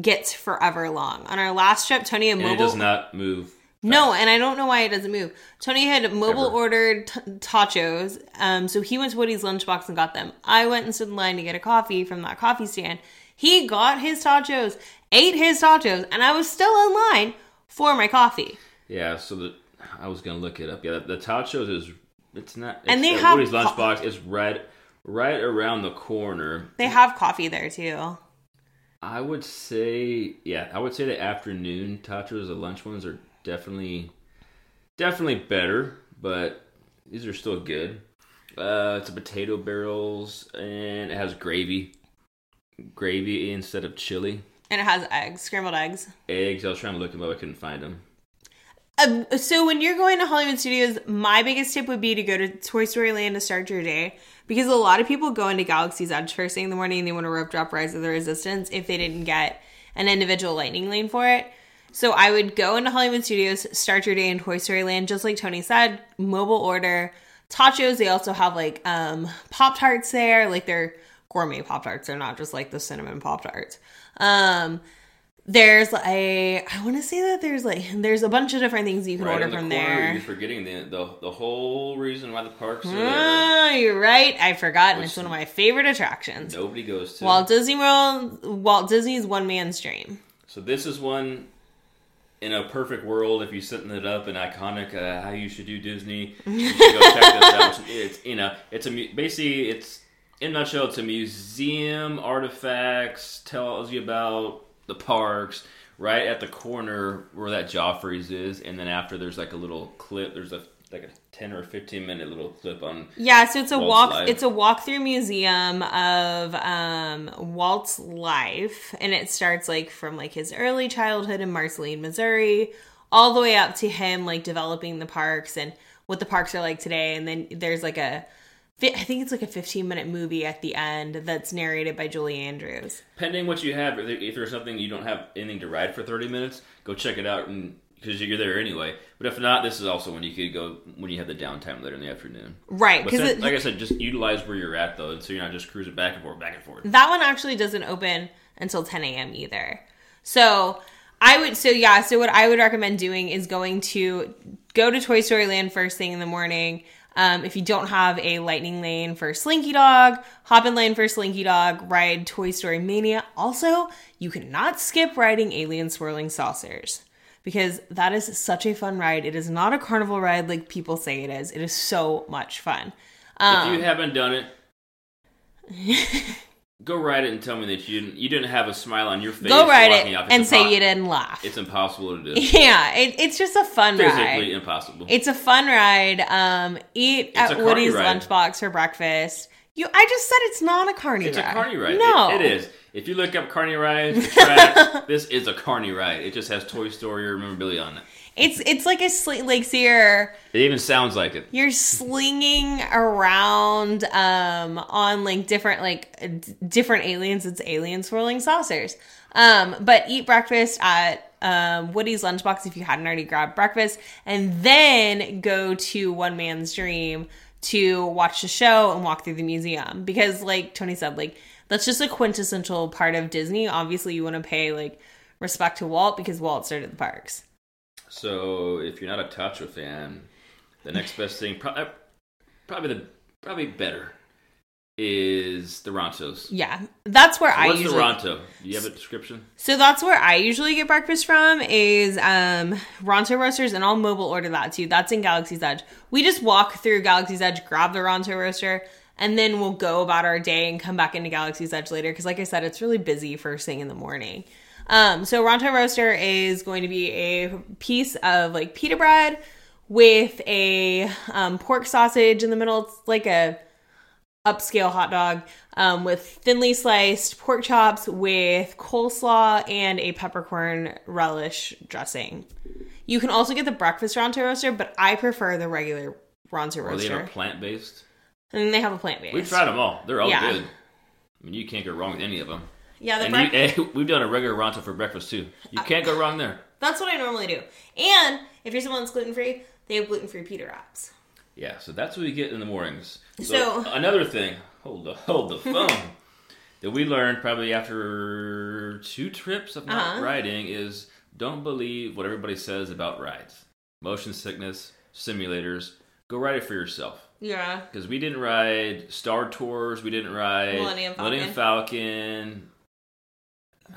Speaker 3: gets forever long. On our last trip, Tony and
Speaker 4: And it does not move.
Speaker 3: no, and I don't know why it doesn't move. Tony had mobile
Speaker 4: Ever.
Speaker 3: ordered t- tachos, um, so he went to Woody's lunchbox and got them. I went and stood in line to get a coffee from that coffee stand. He got his tachos, ate his tachos, and I was still in line for my coffee.
Speaker 4: Yeah, so the I was gonna look it up. Yeah, the tachos is it's not. It's,
Speaker 3: And they
Speaker 4: uh,
Speaker 3: have
Speaker 4: Woody's
Speaker 3: co-
Speaker 4: lunchbox is right right around the corner.
Speaker 3: They have coffee there too.
Speaker 4: I would say, yeah, I would say the afternoon tachos, the lunch ones are definitely definitely better, but these are still good. Uh, it's a potato barrels and it has gravy, gravy instead of chili.
Speaker 3: And it has eggs, scrambled eggs.
Speaker 4: Eggs. I was trying to look them up, I couldn't find them.
Speaker 3: Um, so when you're going to Hollywood Studios, my biggest tip would be to go to Toy Story Land to start your day because a lot of people go into Galaxy's Edge first thing in the morning and they want to rope drop Rise of the Resistance if they didn't get an individual lightning lane for it. So I would go into Hollywood Studios, start your day in Toy Story Land, just like Tony said, mobile order tachos. They also have like um, Pop Tarts there, like they're gourmet Pop Tarts. They're not just like the cinnamon Pop Tarts. Um, there's a I want to say that there's like there's a bunch of different things you can
Speaker 4: Right
Speaker 3: order
Speaker 4: the
Speaker 3: from
Speaker 4: corner,
Speaker 3: there.
Speaker 4: You're forgetting the, the the whole reason why the parks are there.
Speaker 3: Ah, you're right. I forgot, and it's one of my favorite attractions.
Speaker 4: Nobody goes to.
Speaker 3: Walt Disney World, Walt Disney's one man's dream.
Speaker 4: So this is one in a perfect world. If you're setting it up in iconic, uh, how you should do Disney, you should go check this out. It's you know, it's a basically it's in a nutshell, it's a museum, artifacts, tells you about the parks. Right at the corner where that Joffrey's is, and then after there's like a little clip. There's a like a ten or fifteen minute little clip on
Speaker 3: Yeah, so it's a
Speaker 4: Walt's
Speaker 3: walk.
Speaker 4: life.
Speaker 3: It's a walk through museum of um, Walt's life, and it starts like from like his early childhood in Marceline, Missouri, all the way up to him like developing the parks and what the parks are like today. And then there's like a, I think it's like a 15 minute movie at the end that's narrated by Julie Andrews.
Speaker 4: pending what you have, if there's something you don't have anything to ride for 30 minutes, go check it out and because you're there anyway. But if not, this is also when you could go when you have the downtime later in the afternoon.
Speaker 3: Right, because
Speaker 4: like I said, just utilize where you're at though, so you're not just cruising back and forth, back and forth.
Speaker 3: that one actually doesn't open until 10 a.m. either. So I would, so yeah, so what I would recommend doing is going to go to Toy Story Land first thing in the morning. Um, if you don't have a lightning lane for Slinky Dog, hop in lane for Slinky Dog, ride Toy Story Mania. Also, you cannot skip riding Alien Swirling Saucers because that is such a fun ride. It is not a carnival ride like people say it is. It is so much fun.
Speaker 4: if you haven't done it, go ride it and tell me that you didn't, you didn't have a smile on your face.
Speaker 3: Go ride it.
Speaker 4: It's
Speaker 3: and say you didn't laugh.
Speaker 4: It's impossible to do.
Speaker 3: Yeah, it, it's just a fun
Speaker 4: Physically
Speaker 3: ride.
Speaker 4: impossible.
Speaker 3: It's a fun ride. Um, eat
Speaker 4: It's
Speaker 3: at Woody's
Speaker 4: ride.
Speaker 3: lunchbox for breakfast. You, I just said it's not a carny
Speaker 4: It's a carny ride.
Speaker 3: No,
Speaker 4: It- it is. If you look up carny rides, this is a carny ride. It just has Toy Story or memorabilia on it.
Speaker 3: It's it's like a sling like so you're
Speaker 4: It even sounds like it.
Speaker 3: you're slinging around um on like different like d- different aliens. It's alien swirling saucers. Um, but eat breakfast at um, Woody's Lunchbox if you hadn't already grabbed breakfast, and then go to One Man's Dream to watch the show and walk through the museum because, like Tony said, like that's just a quintessential part of Disney. Obviously, you want to pay like respect to Walt because Walt started the parks.
Speaker 4: So if you're not a Tacho fan, the next best thing, pro- uh, probably the probably better, is the Rontos.
Speaker 3: Yeah, that's where I
Speaker 4: What's
Speaker 3: usually.
Speaker 4: the Ronto? Do you have a description?
Speaker 3: So that's where I usually get breakfast from is um Ronto Roasters and I'll mobile order that too. That's in Galaxy's Edge. We just walk through Galaxy's Edge, grab the Ronto Roaster, and then we'll go about our day and come back into Galaxy's Edge later because like I said, it's really busy first thing in the morning. Um so Ronto Roaster is going to be a piece of like pita bread with a um, pork sausage in the middle. It's like a upscale hot dog um, with thinly sliced pork chops with coleslaw and a peppercorn relish dressing. You can also get the breakfast Ronto roaster, but I prefer the regular Ronto
Speaker 4: Or they
Speaker 3: roaster.
Speaker 4: have plant based?
Speaker 3: and they have a plant based.
Speaker 4: We've tried them all. They're all
Speaker 3: Yeah.
Speaker 4: good. I mean, you can't go wrong with any of them.
Speaker 3: Yeah, the
Speaker 4: you, eh, we've done a regular Ronto for breakfast too. You
Speaker 3: Uh,
Speaker 4: can't go wrong there.
Speaker 3: that's what I normally do. And if you're someone that's gluten free, they have gluten free pita wraps.
Speaker 4: Yeah, so that's what we get in the mornings.
Speaker 3: So-
Speaker 4: another thing, hold the hold the phone. that we learned probably after two trips of not
Speaker 3: Uh-huh.
Speaker 4: riding is don't believe what everybody says about rides. Motion sickness, simulators. Go ride it for yourself.
Speaker 3: Yeah.
Speaker 4: Because we didn't ride Star Tours, we didn't ride
Speaker 3: Millennium Falcon.
Speaker 4: Millennium Falcon.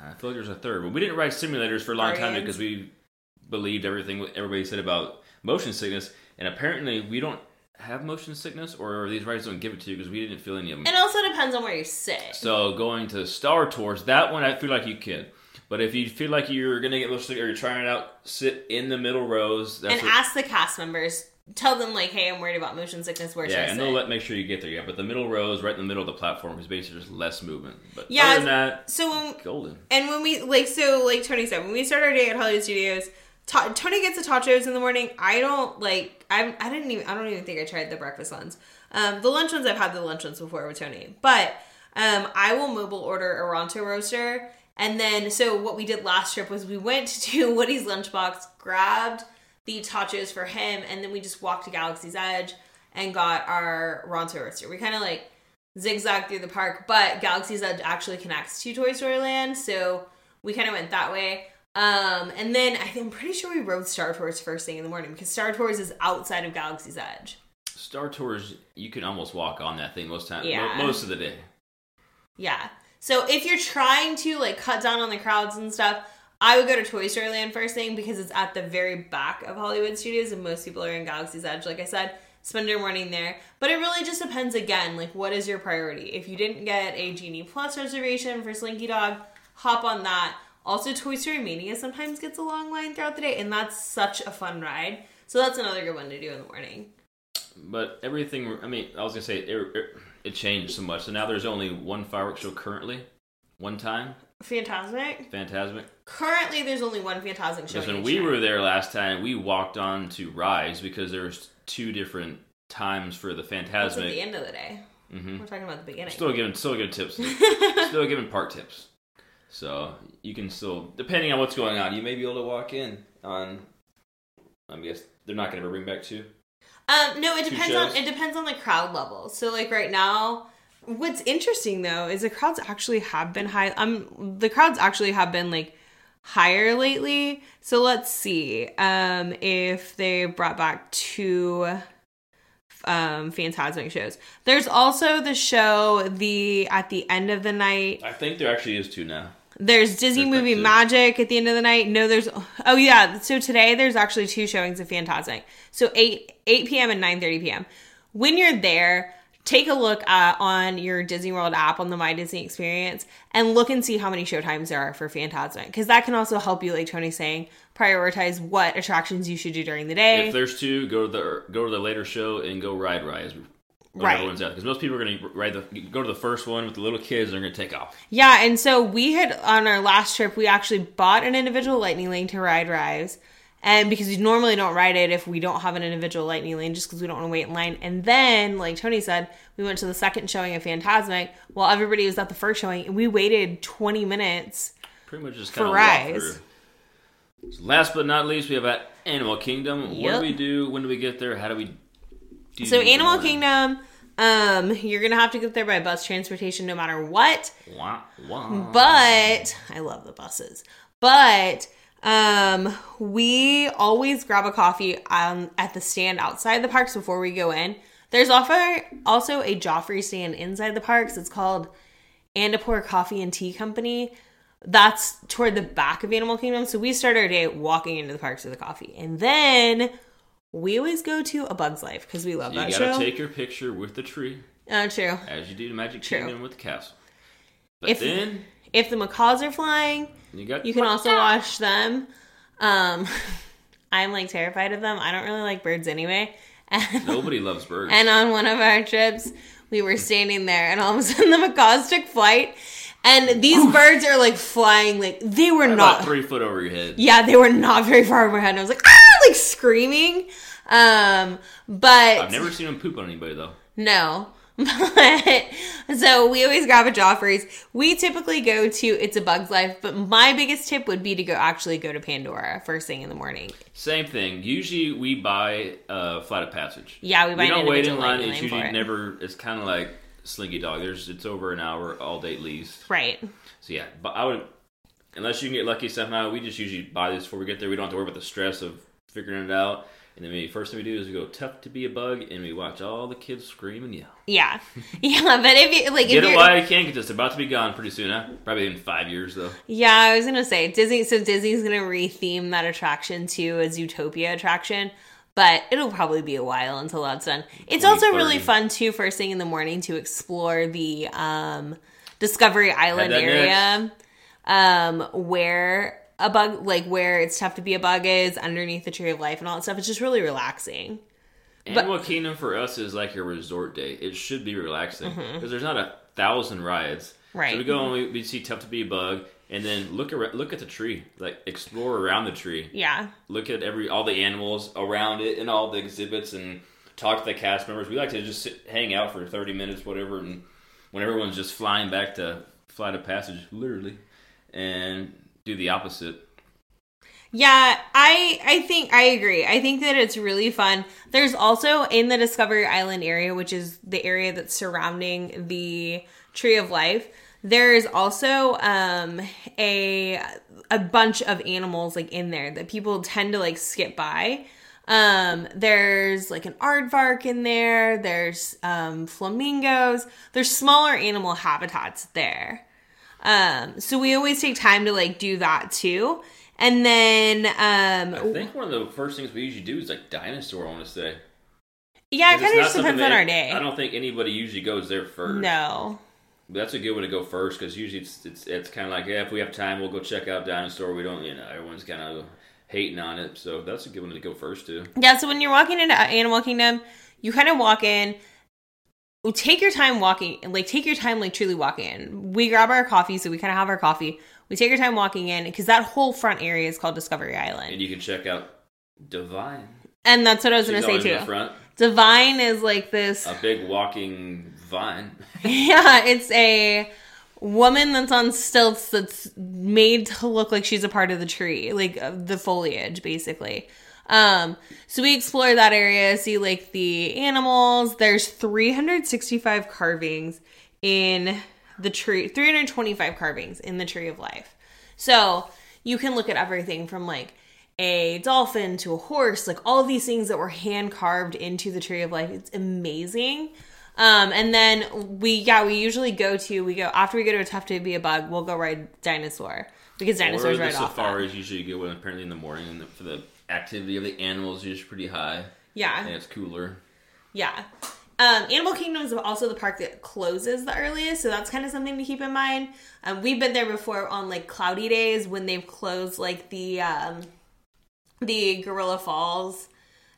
Speaker 4: I feel like there's a third, but we didn't ride simulators for a long time because we believed everything everybody said about motion sickness, and apparently we don't have motion sickness, or these rides don't give it to you because we didn't feel any of them.
Speaker 3: It also depends on where you sit.
Speaker 4: So going to Star Tours, that one I feel like you can. But if you feel like you're gonna get motion sick or you're trying it out, sit in the middle rows.
Speaker 3: And
Speaker 4: what-
Speaker 3: ask the cast members. Tell them like, "Hey, I'm worried about motion sickness. Where should
Speaker 4: Yeah,
Speaker 3: I
Speaker 4: and
Speaker 3: sit?"
Speaker 4: they'll let make sure you get there. Yeah, but the middle row is right in the middle of the platform is basically just less movement. But
Speaker 3: Yeah,
Speaker 4: other than that,
Speaker 3: so when
Speaker 4: golden.
Speaker 3: and when we like, so like Tony said, when we start our day at Hollywood Studios, Ta- Tony gets the tachos in the morning. I don't like. I I didn't even. I don't even think I tried the breakfast ones. Um, the lunch ones I've had the lunch ones before with Tony, but um, I will mobile order a Ronto roaster. And then, so what we did last trip was we went to Woody's lunchbox, grabbed the tachos for him, and then we just walked to Galaxy's Edge and got our Ronto roaster. We kind of like zigzag through the park, but Galaxy's Edge actually connects to Toy Story Land, so we kind of went that way. Um, and then I think, I'm pretty sure we rode Star Tours first thing in the morning because Star Tours is outside of Galaxy's Edge.
Speaker 4: Star Tours, you can almost walk on that thing most times,
Speaker 3: Yeah.
Speaker 4: most of the day.
Speaker 3: Yeah. So if you're trying to like cut down on the crowds and stuff, I would go to Toy Story Land first thing because it's at the very back of Hollywood Studios and most people are in Galaxy's Edge, like I said. Spend your morning there. But it really just depends again, like what is your priority? If you didn't get a Genie Plus reservation for Slinky Dog, hop on that. Also Toy Story Mania sometimes gets a long line throughout the day, and that's such a fun ride. So that's another good one to do in the morning.
Speaker 4: But everything, I mean, I was gonna say it, it, it changed so much. So now there's only one fireworks show currently, one time,
Speaker 3: Fantasmic.
Speaker 4: Phantasmic.
Speaker 3: Currently there's only one Fantasmic show.
Speaker 4: Because when we
Speaker 3: night.
Speaker 4: were there last time, we walked on to Rise because there's two different times for the
Speaker 3: That's at the end of the day.
Speaker 4: Mhm.
Speaker 3: We're talking about the beginning.
Speaker 4: Still giving, still giving tips, still giving park tips. So you can still, depending on what's going on, you may be able to walk in on. I guess they're not going to bring back two.
Speaker 3: Um, no, it depends on it depends on the crowd level. So like right now, what's interesting though is the crowds actually have been high. Um, the crowds actually have been like higher lately. So let's see um if they brought back two um Fantasmic shows. There's also the show the at the end of the night
Speaker 4: I think there actually is two now.
Speaker 3: There's Disney
Speaker 4: There's
Speaker 3: Movie. Magic at the end of the night. No, there's oh yeah. So today there's actually two showings of Fantasmic. So eight eight p.m. and nine thirty p.m. When you're there, take a look uh, on your Disney World app on the My Disney Experience and look and see how many showtimes there are for Fantasmic because that can also help you, like Tony's saying, prioritize what attractions you should do during the day.
Speaker 4: If there's two, go to the go to the later show and go ride Rise.
Speaker 3: Right.
Speaker 4: everyone's out because most people are going to ride the go to the first one with the little kids. They're going to take off.
Speaker 3: Yeah, and so we had on our last trip, we actually bought an individual lightning lane to ride Rise. And because we normally don't ride it if we don't have an individual lightning lane, just because we don't want to wait in line. And then, like Tony said, we went to the second showing of Fantasmic while everybody was at the first showing, and we waited 20 minutes.
Speaker 4: Pretty much just
Speaker 3: For
Speaker 4: kind of
Speaker 3: Rise.
Speaker 4: So last but not least, we have at Animal Kingdom. What do we do? When do we get there? How do we? Do
Speaker 3: So, Animal? Kingdom, um, you're gonna have to get there by bus transportation no matter what.
Speaker 4: Wah, wah.
Speaker 3: But I love the buses. But um we always grab a coffee um at the stand outside the parks before we go in. There's also also a Joffrey stand inside the parks. It's called Andapur Coffee and Tea Company. That's toward the back of Animal Kingdom. So we start our day walking into the parks with a coffee. And then we always go to A Bug's Life because we love that.
Speaker 4: you
Speaker 3: that
Speaker 4: gotta take your picture with the tree,
Speaker 3: uh, true.
Speaker 4: as you do the Magic
Speaker 3: True.
Speaker 4: Kingdom with the castle. But
Speaker 3: If-
Speaker 4: then
Speaker 3: If the macaws are flying,
Speaker 4: you got
Speaker 3: You can also watch them. Um, I'm like terrified of them. I don't really like birds anyway. And,
Speaker 4: Nobody loves birds.
Speaker 3: and on one of our trips, we were standing there, and all of a sudden the macaws took flight, and these birds are like flying. Like they were
Speaker 4: about
Speaker 3: not.
Speaker 4: three foot over your head.
Speaker 3: Yeah, they were not very far over my head. And I was like, ah, like screaming. Um, but
Speaker 4: I've never seen them poop on anybody though.
Speaker 3: no. But so we always grab a Joffrey's. We typically go to It's a Bug's Life, but my biggest tip would be to go actually go to Pandora first thing in the morning.
Speaker 4: Same thing. Usually we buy uh, flight of passage.
Speaker 3: Yeah, we buy
Speaker 4: We don't wait in line. It's usually
Speaker 3: it.
Speaker 4: never. It's kind of like Slinky Dog. There's it's over an hour all day at least.
Speaker 3: Right.
Speaker 4: So yeah, but I would unless you can get lucky somehow. We just usually buy this before we get there. We don't have to worry about the stress of figuring it out. And then we first thing we do is we go tough to be a bug, and we watch all the kids scream and yell.
Speaker 3: Yeah. Yeah, but if you like
Speaker 4: Get
Speaker 3: if
Speaker 4: it while you can, because it's about to be gone pretty soon. Huh? Probably in five years though.
Speaker 3: Yeah, I was gonna say Disney so Disney's gonna retheme that attraction to a Zootopia attraction. But it'll probably be a while until that's done. It's also really fun too, first thing in the morning to explore the um Discovery Island area. Um where a bug like where it's tough to be a bug is underneath the tree of life and all that stuff. It's just really relaxing.
Speaker 4: Animal Kingdom for us is like a resort day. It should be relaxing because there's not a thousand rides.
Speaker 3: Mm-hmm. Right.
Speaker 4: So we go and we, we see Tough to Be a Bug, and then look around, look at the tree, like explore around the tree.
Speaker 3: Yeah.
Speaker 4: Look at every all the animals around it and all the exhibits, and talk to the cast members. We like to just sit, hang out for thirty minutes, whatever, and when everyone's just flying back to Flight of Passage, literally, and do the opposite.
Speaker 3: Yeah, I I think I agree. I think that it's really fun. There's also in the Discovery Island area, which is the area that's surrounding the Tree of Life. There's also um a a bunch of animals like in there that people tend to like skip by. Um there's like an aardvark in there, there's um flamingos, there's smaller animal habitats there. Um so we always take time to like do that too. And then um
Speaker 4: I think one of the first things we usually do is like dinosaur. I want to say.
Speaker 3: yeah, it kind of just depends on our day.
Speaker 4: I don't think anybody usually goes there first.
Speaker 3: No.
Speaker 4: But that's a good one to go first because usually it's it's, it's kind of like yeah, if we have time, we'll go check out dinosaur. We don't, you know, everyone's kind of hating on it, so that's a good one to go first to.
Speaker 3: Yeah, so when you're walking into Animal Kingdom, you kind of walk in. Take your time walking, like take your time, like truly walking in. We grab our coffee, so we kind of have our coffee. We take our time walking in because that whole front area is called Discovery island And
Speaker 4: you can check out Divine.
Speaker 3: and that's what I was
Speaker 4: She's
Speaker 3: gonna say too. Divine is like this.
Speaker 4: a big walking vine.
Speaker 3: Yeah, it's a woman that's on stilts that's made to look like she's a part of the tree, like the foliage, basically. Um, so we explore that area, see like the animals. There's 365 carvings in the tree, 325 carvings in the tree of life. So you can look at everything from like a dolphin to a horse, like all these things that were hand carved into the tree of life. It's amazing. Um, and then we, yeah, we usually go to, we go, after we go to a tough to be a bug, we'll go ride dinosaur because
Speaker 4: Or
Speaker 3: dinosaurs
Speaker 4: the
Speaker 3: right off. that.
Speaker 4: safaris usually go apparently in the morning, and the, for the activity of the animals is pretty high,
Speaker 3: Yeah.
Speaker 4: and it's cooler.
Speaker 3: Yeah. Um, Animal Kingdom is also the park that closes the earliest, so that's kind of something to keep in mind. Um, we've been there before on like cloudy days when they've closed like the um, the Gorilla Falls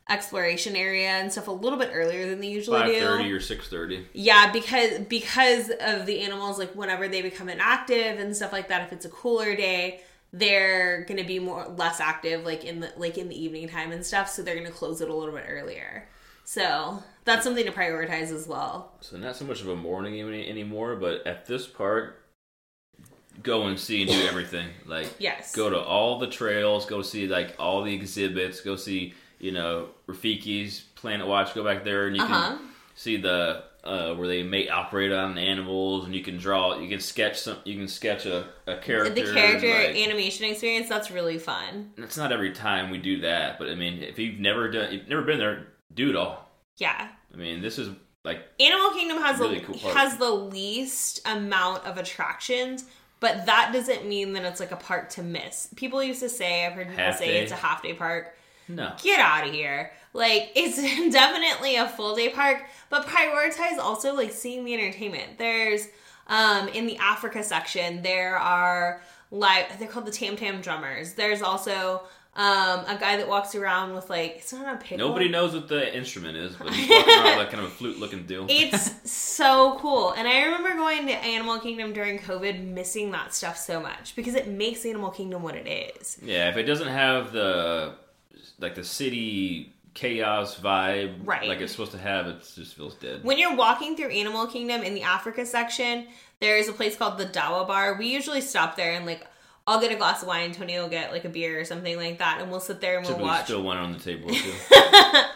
Speaker 3: exploration area and stuff a little bit earlier than they usually
Speaker 4: Five
Speaker 3: do.
Speaker 4: thirty or six thirty.
Speaker 3: Yeah, because because of the animals, like whenever they become inactive and stuff like that, if it's a cooler day, they're gonna be more less active, like in the like in the evening time and stuff. So they're gonna close it a little bit earlier. So that's something to prioritize as well.
Speaker 4: So not so much of a morning any, anymore, but at this park, go and see and do everything. Like
Speaker 3: Yes.
Speaker 4: go to all the trails, go see like all the exhibits, go see you know Rafiki's Planet Watch. Go back there and you
Speaker 3: Uh-huh.
Speaker 4: can see the uh, where they may operate on animals, and you can draw, you can sketch some, you can sketch a, a character.
Speaker 3: The character
Speaker 4: like-
Speaker 3: animation experience that's really fun.
Speaker 4: it's not every time we do that, but I mean, if you've never done, you've never been there, do it all.
Speaker 3: Yeah.
Speaker 4: I mean, this is like
Speaker 3: Animal Kingdom has
Speaker 4: Really
Speaker 3: the
Speaker 4: cool
Speaker 3: has the least amount of attractions, but that doesn't mean that it's like a park to miss. People used to say, I've heard people
Speaker 4: Half
Speaker 3: say
Speaker 4: day.
Speaker 3: it's a half day park.
Speaker 4: no.
Speaker 3: Get out of here. Like it's definitely a full day park, but prioritize also like seeing the entertainment. There's um in the Africa section, there are live they're called the Tam Tam drummers. There's also um a guy that walks around with like it's not a pickle.
Speaker 4: Nobody knows what the instrument is, but he's walking around like kind of a flute looking deal.
Speaker 3: It's so cool. And I remember going to Animal Kingdom during COVID, missing that stuff so much because it makes Animal Kingdom what it is.
Speaker 4: Yeah, if it doesn't have the like the city chaos vibe,
Speaker 3: Right.
Speaker 4: like it's supposed to have, it just feels dead.
Speaker 3: When you're walking through Animal Kingdom in the Africa section, there is a place called the Dawa Bar. We usually stop there and like I'll get a glass of wine, Tony will get like a beer or something like that, and we'll sit there and we'll
Speaker 4: Typically,
Speaker 3: watch.
Speaker 4: still one on the table too.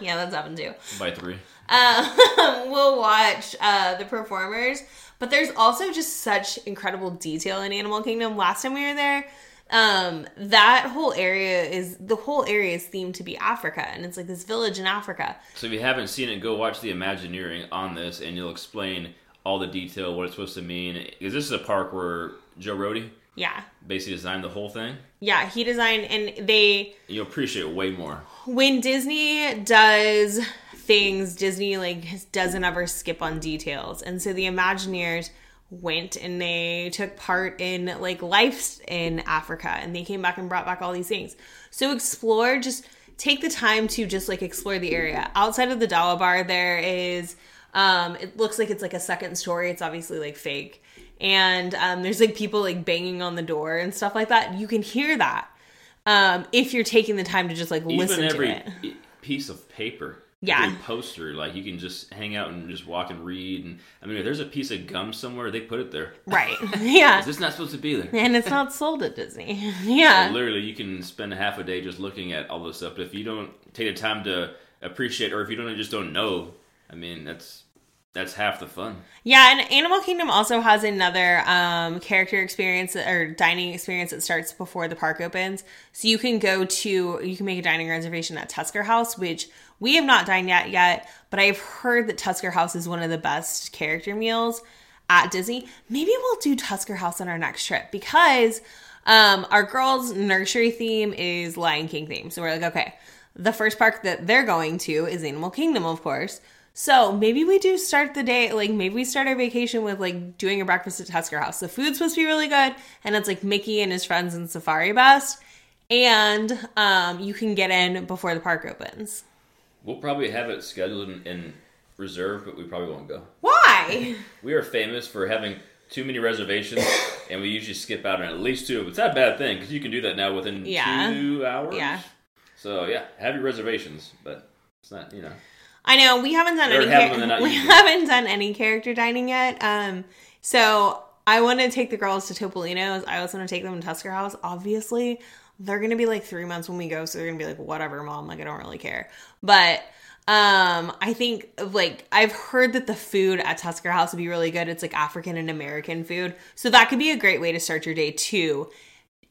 Speaker 3: yeah, that's happened too.
Speaker 4: by three.
Speaker 3: um, we'll watch uh, the performers. But there's also just such incredible detail in Animal Kingdom. Last time we were there, um, that whole area is the whole area is themed to be Africa, and it's like this village in Africa.
Speaker 4: So if you haven't seen it, go watch the Imagineering on this, and you'll explain all the detail, what it's supposed to mean. Because this is a park where Joe Rohde
Speaker 3: Yeah,
Speaker 4: basically designed the whole thing.
Speaker 3: yeah. He designed, and they
Speaker 4: You'll appreciate it way more.
Speaker 3: when Disney does things, Disney like doesn't ever skip on details, and so the Imagineers went and they took part in like life in Africa, and they came back and brought back all these things. So explore, just take the time to just like explore the area. Outside of the Dawa Bar, there is. Um, it looks like it's like a second story. It's obviously like fake, and um, there's like people like banging on the door and stuff like that. You can hear that um, if you're taking the time to just like listen
Speaker 4: Even
Speaker 3: to
Speaker 4: every
Speaker 3: it.
Speaker 4: piece of paper,
Speaker 3: Yeah.
Speaker 4: poster, like you can just hang out and just walk and read. And I mean, if there's a piece of gum somewhere, they put it there.
Speaker 3: Right. Yeah.
Speaker 4: Is this not supposed to be there?
Speaker 3: And it's not sold at Disney. yeah.
Speaker 4: Literally, you can spend half a day just looking at all this stuff. But if you don't take the time to appreciate, or if you don't just don't know, I mean, that's that's half the fun.
Speaker 3: Yeah, and Animal Kingdom also has another um, character experience or dining experience that starts before the park opens. So you can go to, you can make a dining reservation at Tusker House, which we have not dined at yet, but I've heard that Tusker House is one of the best character meals at Disney. Maybe we'll do Tusker House on our next trip because um, our girls' nursery theme is Lion King theme. So we're like, okay, the first park that they're going to is Animal Kingdom, of course. So maybe we do start the day, like maybe we start our vacation with like doing a breakfast at Tusker House. The food's supposed to be really good, and it's like Mickey and his friends in Safari Best, and um, you can get in before the park opens.
Speaker 4: We'll probably have it scheduled and, and reserved, but we probably won't go.
Speaker 3: Why?
Speaker 4: We are famous for having too many reservations, and we usually skip out on at least two. It's not a bad thing because you can do that now within
Speaker 3: Yeah.
Speaker 4: two hours.
Speaker 3: Yeah.
Speaker 4: So yeah, have your reservations, but it's not you know.
Speaker 3: I know we haven't done
Speaker 4: Or
Speaker 3: any.
Speaker 4: have them
Speaker 3: char-
Speaker 4: and not
Speaker 3: we
Speaker 4: use them.
Speaker 3: haven't done any character dining yet. Um, so I want to take the girls to Topolino's. I also want to take them to Tusker House. Obviously, they're gonna be like three months when we go, so they're gonna be like, whatever, mom. Like I don't really care. But um, I think like I've heard that the food at Tusker House would be really good. It's like African and American food, so that could be a great way to start your day too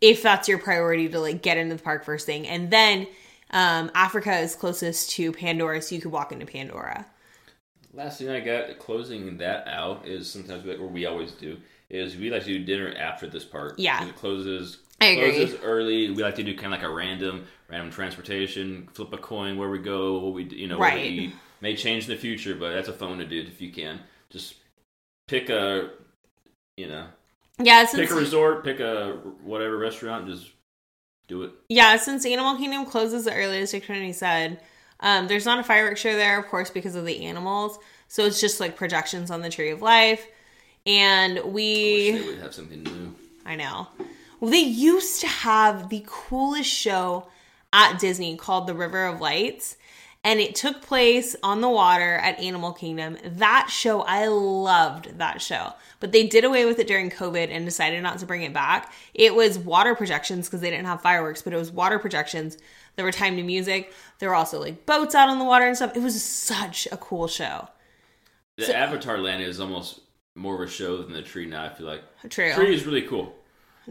Speaker 3: if that's your priority to like get into the park first thing and then um, africa is closest to pandora so you could walk into pandora
Speaker 4: Last thing I got closing that out is sometimes or we always do is we like to do dinner after this part.
Speaker 3: Yeah.
Speaker 4: it closes.
Speaker 3: I agree.
Speaker 4: Closes early. We like to do kind of like a random, random transportation. Flip a coin where we go, what we you know, what
Speaker 3: Right.
Speaker 4: we eat. May change in the future, but that's a fun one to do if you can. Just pick a, you know,
Speaker 3: yeah since,
Speaker 4: pick a resort, pick a whatever restaurant, just do it.
Speaker 3: yeah since animal kingdom closes the earliest like trinity said Um, there's not a fireworks show there, of course, because of the animals. So it's just like projections on the Tree of Life. And we.
Speaker 4: Wish they would have something new.
Speaker 3: I know. Well, they used to have the coolest show at Disney called The River of Lights, and it took place on the water at Animal Kingdom. That show, I loved that show, but they did away with it during COVID and decided not to bring it back. It was water projections because they didn't have fireworks, but it was water projections. There were timed to music. There were also like boats out on the water and stuff. It was such a cool show.
Speaker 4: The
Speaker 3: So-
Speaker 4: Avatar Land is almost more of a show than the tree now. I feel like
Speaker 3: True.
Speaker 4: tree is really cool.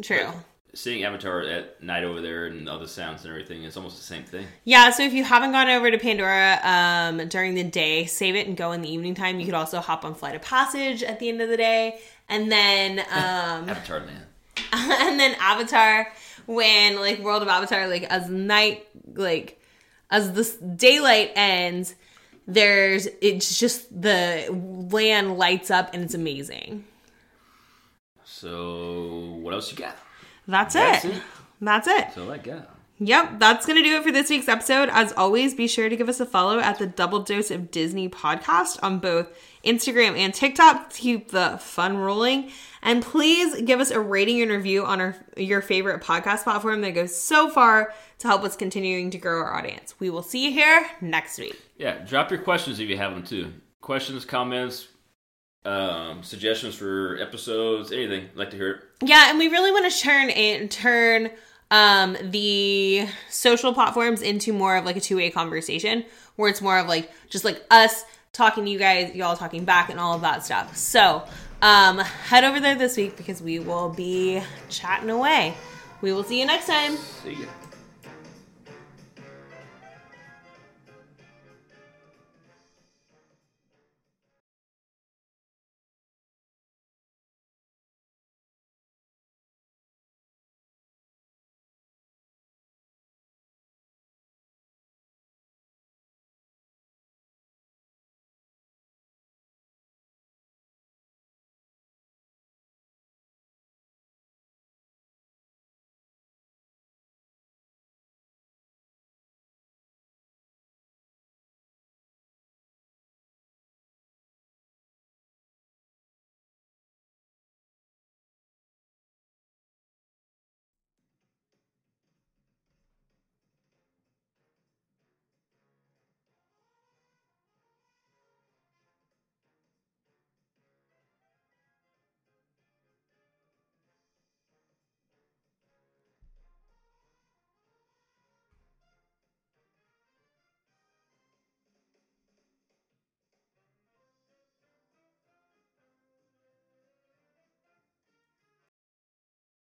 Speaker 3: True.
Speaker 4: But seeing Avatar at night over there and all the sounds and everything, it's almost the same thing.
Speaker 3: Yeah, so if you haven't gone over to Pandora um, during the day, save it and go in the evening time. You could also hop on Flight of Passage at the end of the day, and then um,
Speaker 4: Avatar Land.
Speaker 3: and then Avatar when like World of Avatar, like as night, like as the daylight ends, there's it's just the land lights up and it's amazing.
Speaker 4: So what else you got?
Speaker 3: That's,
Speaker 4: That's
Speaker 3: it.
Speaker 4: it.
Speaker 3: That's it.
Speaker 4: So I got.
Speaker 3: Yep, that's going to do it for this week's episode. As always, be sure to give us a follow at the Double Dose of Disney podcast on both Instagram and TikTok to keep the fun rolling. And please give us a rating and review on our your favorite podcast platform that goes so far to help us continuing to grow our audience. We will see you here next week.
Speaker 4: Yeah, drop your questions if you have them too. Questions, comments, um, suggestions for episodes, anything. I'd like to hear it.
Speaker 3: Yeah, and we really want to turn and turn um the social platforms into more of like a two-way conversation where it's more of like just like us talking to you guys, y'all talking back and all of that stuff. So, um head over there this week because we will be chatting away. We will see you next time.
Speaker 4: See ya.